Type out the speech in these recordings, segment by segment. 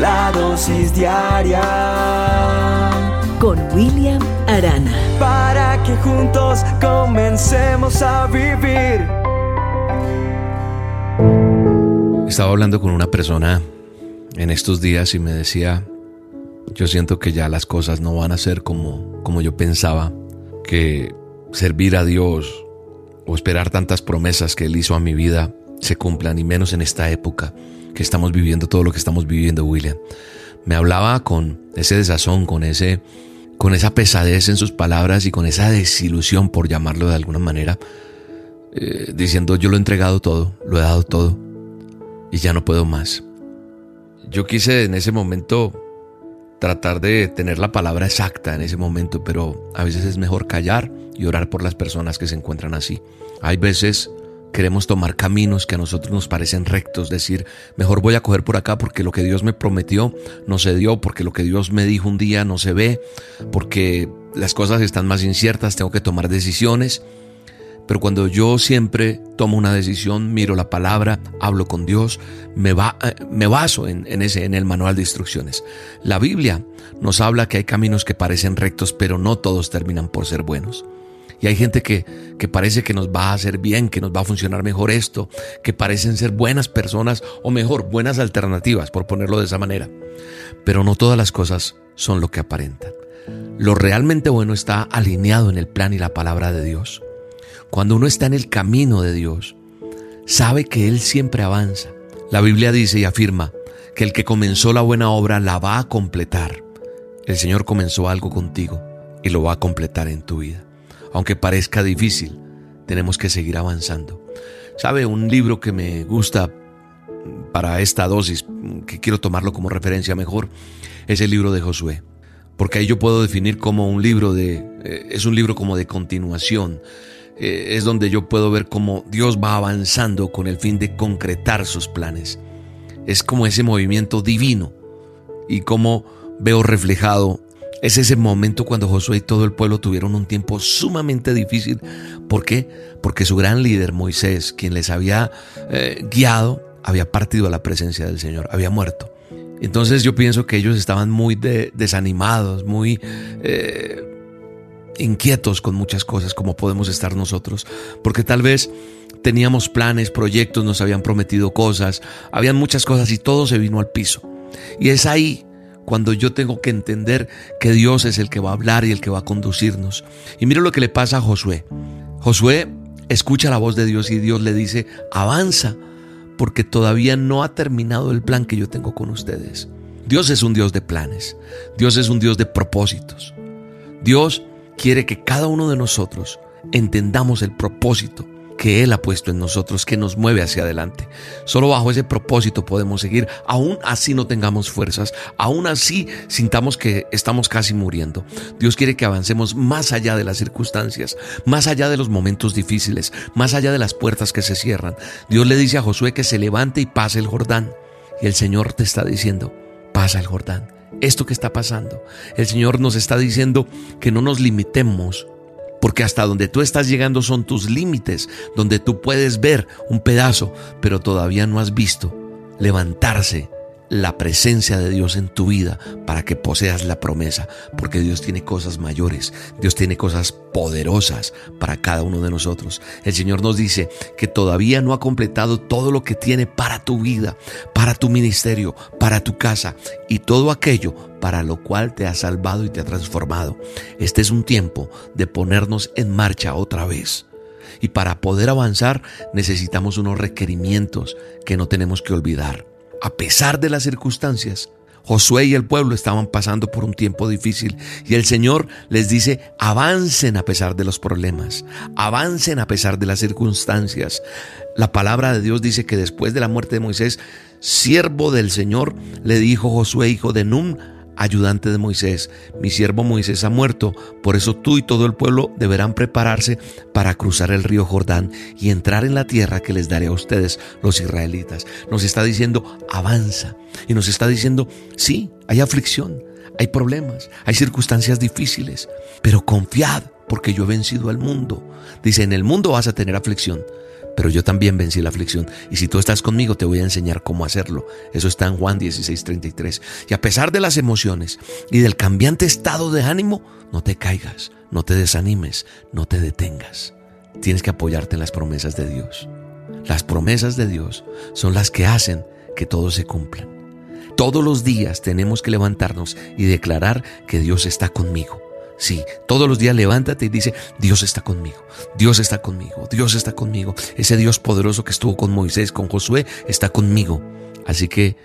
la dosis diaria con William Arana. Para que juntos comencemos a vivir. Estaba hablando con una persona en estos días y me decía, yo siento que ya las cosas no van a ser como, como yo pensaba, que servir a Dios o esperar tantas promesas que Él hizo a mi vida se cumplan, y menos en esta época que estamos viviendo todo lo que estamos viviendo, William. Me hablaba con ese desazón, con ese con esa pesadez en sus palabras y con esa desilusión, por llamarlo de alguna manera, eh, diciendo yo lo he entregado todo, lo he dado todo y ya no puedo más. Yo quise en ese momento tratar de tener la palabra exacta en ese momento, pero a veces es mejor callar y orar por las personas que se encuentran así. Hay veces Queremos tomar caminos que a nosotros nos parecen rectos, decir, mejor voy a coger por acá porque lo que Dios me prometió no se dio, porque lo que Dios me dijo un día no se ve, porque las cosas están más inciertas, tengo que tomar decisiones. Pero cuando yo siempre tomo una decisión, miro la palabra, hablo con Dios, me, va, eh, baso en, ese, en el manual de instrucciones. La Biblia nos habla que hay caminos que parecen rectos, pero no todos terminan por ser buenos. Y hay gente que, que parece que nos va a hacer bien, que nos va a funcionar mejor esto, que parecen ser buenas personas o mejor, buenas alternativas, por ponerlo de esa manera. Pero no todas las cosas son lo que aparentan. Lo realmente bueno está alineado en el plan y la palabra de Dios. Cuando uno está en el camino de Dios, sabe que Él siempre avanza. La Biblia dice y afirma que el que comenzó la buena obra la va a completar. El Señor comenzó algo contigo y lo va a completar en tu vida aunque parezca difícil, tenemos que seguir avanzando. ¿Sabe? Un libro que me gusta para esta dosis, que quiero tomarlo como referencia mejor, es el libro de Josué. Porque ahí yo puedo definir como un libro de, eh, es un libro como de continuación. Eh, es donde yo puedo ver cómo Dios va avanzando con el fin de concretar sus planes. Es como ese movimiento divino y cómo veo reflejado es ese momento cuando Josué y todo el pueblo tuvieron un tiempo sumamente difícil. ¿Por qué? Porque su gran líder, Moisés, quien les había eh, guiado, había partido a la presencia del Señor, había muerto. Entonces yo pienso que ellos estaban muy desanimados, muy eh, inquietos con muchas cosas, como podemos estar nosotros, porque tal vez teníamos planes, proyectos, nos habían prometido cosas, habían muchas cosas y todo se vino al piso. Y es ahí cuando yo tengo que entender que Dios es el que va a hablar y el que va a conducirnos. Y mire lo que le pasa a Josué. Josué escucha la voz de Dios y Dios le dice, avanza, porque todavía no ha terminado el plan que yo tengo con ustedes. Dios es un Dios de planes, Dios es un Dios de propósitos. Dios quiere que cada uno de nosotros entendamos el propósito que Él ha puesto en nosotros, que nos mueve hacia adelante. Solo bajo ese propósito podemos seguir, aún así no tengamos fuerzas, aún así sintamos que estamos casi muriendo. Dios quiere que avancemos más allá de las circunstancias, más allá de los momentos difíciles, más allá de las puertas que se cierran. Dios le dice a Josué que se levante y pase el Jordán. Y el Señor te está diciendo, pasa el Jordán. Esto que está pasando. El Señor nos está diciendo que no nos limitemos porque hasta donde tú estás llegando son tus límites, donde tú puedes ver un pedazo, pero todavía no has visto levantarse la presencia de Dios en tu vida para que poseas la promesa, porque Dios tiene cosas mayores, Dios tiene cosas poderosas para cada uno de nosotros. El Señor nos dice que todavía no ha completado todo lo que tiene para tu vida, para tu ministerio, para tu casa y todo aquello para lo cual te ha salvado y te ha transformado. Este es un tiempo de ponernos en marcha otra vez. Y para poder avanzar necesitamos unos requerimientos que no tenemos que olvidar a pesar de las circunstancias, Josué y el pueblo estaban pasando por un tiempo difícil y el Señor les dice, avancen a pesar de los problemas, avancen a pesar de las circunstancias. La palabra de Dios dice que después de la muerte de Moisés, siervo del Señor, le dijo Josué, hijo de Nun, ayudante de Moisés, mi siervo Moisés ha muerto, por eso tú y todo el pueblo deberán prepararse para cruzar el río Jordán y entrar en la tierra que les daré a ustedes, los israelitas. Nos está diciendo, avanza. Y nos está diciendo, sí, hay aflicción, hay problemas, hay circunstancias difíciles, pero confiad, porque yo he vencido al mundo. Dice, en el mundo vas a tener aflicción, pero yo también vencí la aflicción. Y si tú estás conmigo, te voy a enseñar cómo hacerlo. Eso está en Juan 16:33. Y a pesar de las emociones y del cambiante estado de ánimo, no te caigas, no te desanimes, no te detengas. Tienes que apoyarte en las promesas de Dios. Las promesas de Dios son las que hacen que todo se cumpla. Todos los días tenemos que levantarnos y declarar que Dios está conmigo Sí, todos los días levántate y dice, Dios está conmigo, Dios está conmigo, Dios está conmigo. Ese Dios poderoso que estuvo con Moisés, con Josué, está conmigo. Así que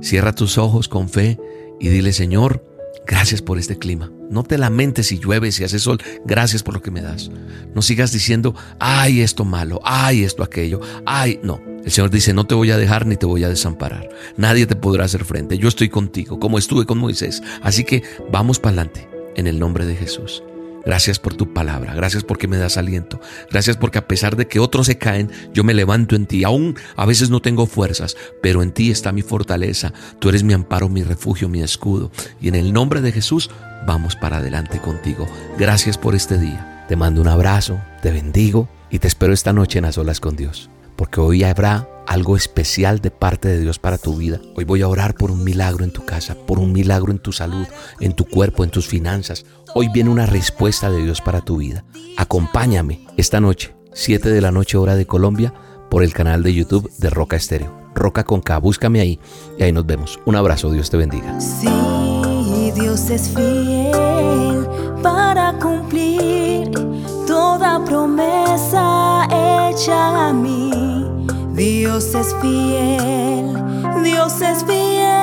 cierra tus ojos con fe y dile, Señor, gracias por este clima. No te lamentes si llueve, si hace sol, gracias por lo que me das. No sigas diciendo, ay, esto malo, ay, esto aquello, ay, no. El Señor dice, no te voy a dejar ni te voy a desamparar. Nadie te podrá hacer frente. Yo estoy contigo, como estuve con Moisés. Así que vamos para adelante en el nombre de Jesús. Gracias por tu palabra, gracias porque me das aliento, gracias porque a pesar de que otros se caen, yo me levanto en ti. Aún a veces no tengo fuerzas, pero en ti está mi fortaleza. Tú eres mi amparo, mi refugio, mi escudo. Y en el nombre de Jesús vamos para adelante contigo. Gracias por este día. Te mando un abrazo, te bendigo y te espero esta noche en las olas con Dios, porque hoy habrá algo especial de parte de Dios para tu vida. Hoy voy a orar por un milagro en tu casa, por un milagro en tu salud, en tu cuerpo, en tus finanzas. Hoy viene una respuesta de Dios para tu vida. Acompáñame esta noche, 7 de la noche hora de Colombia, por el canal de YouTube de Roca Estéreo. Roca con K, búscame ahí y ahí nos vemos. Un abrazo, Dios te bendiga. Sí, Dios es fiel para cumplir toda promesa hecha a mí. Dios es fiel, Dios es fiel.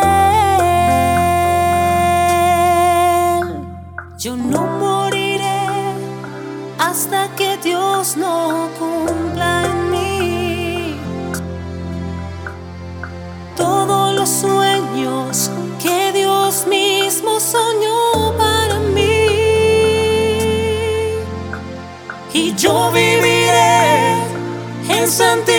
Yo no moriré hasta que Dios no cumpla en mí todos los sueños que Dios mismo soñó para mí. Y yo viviré en santidad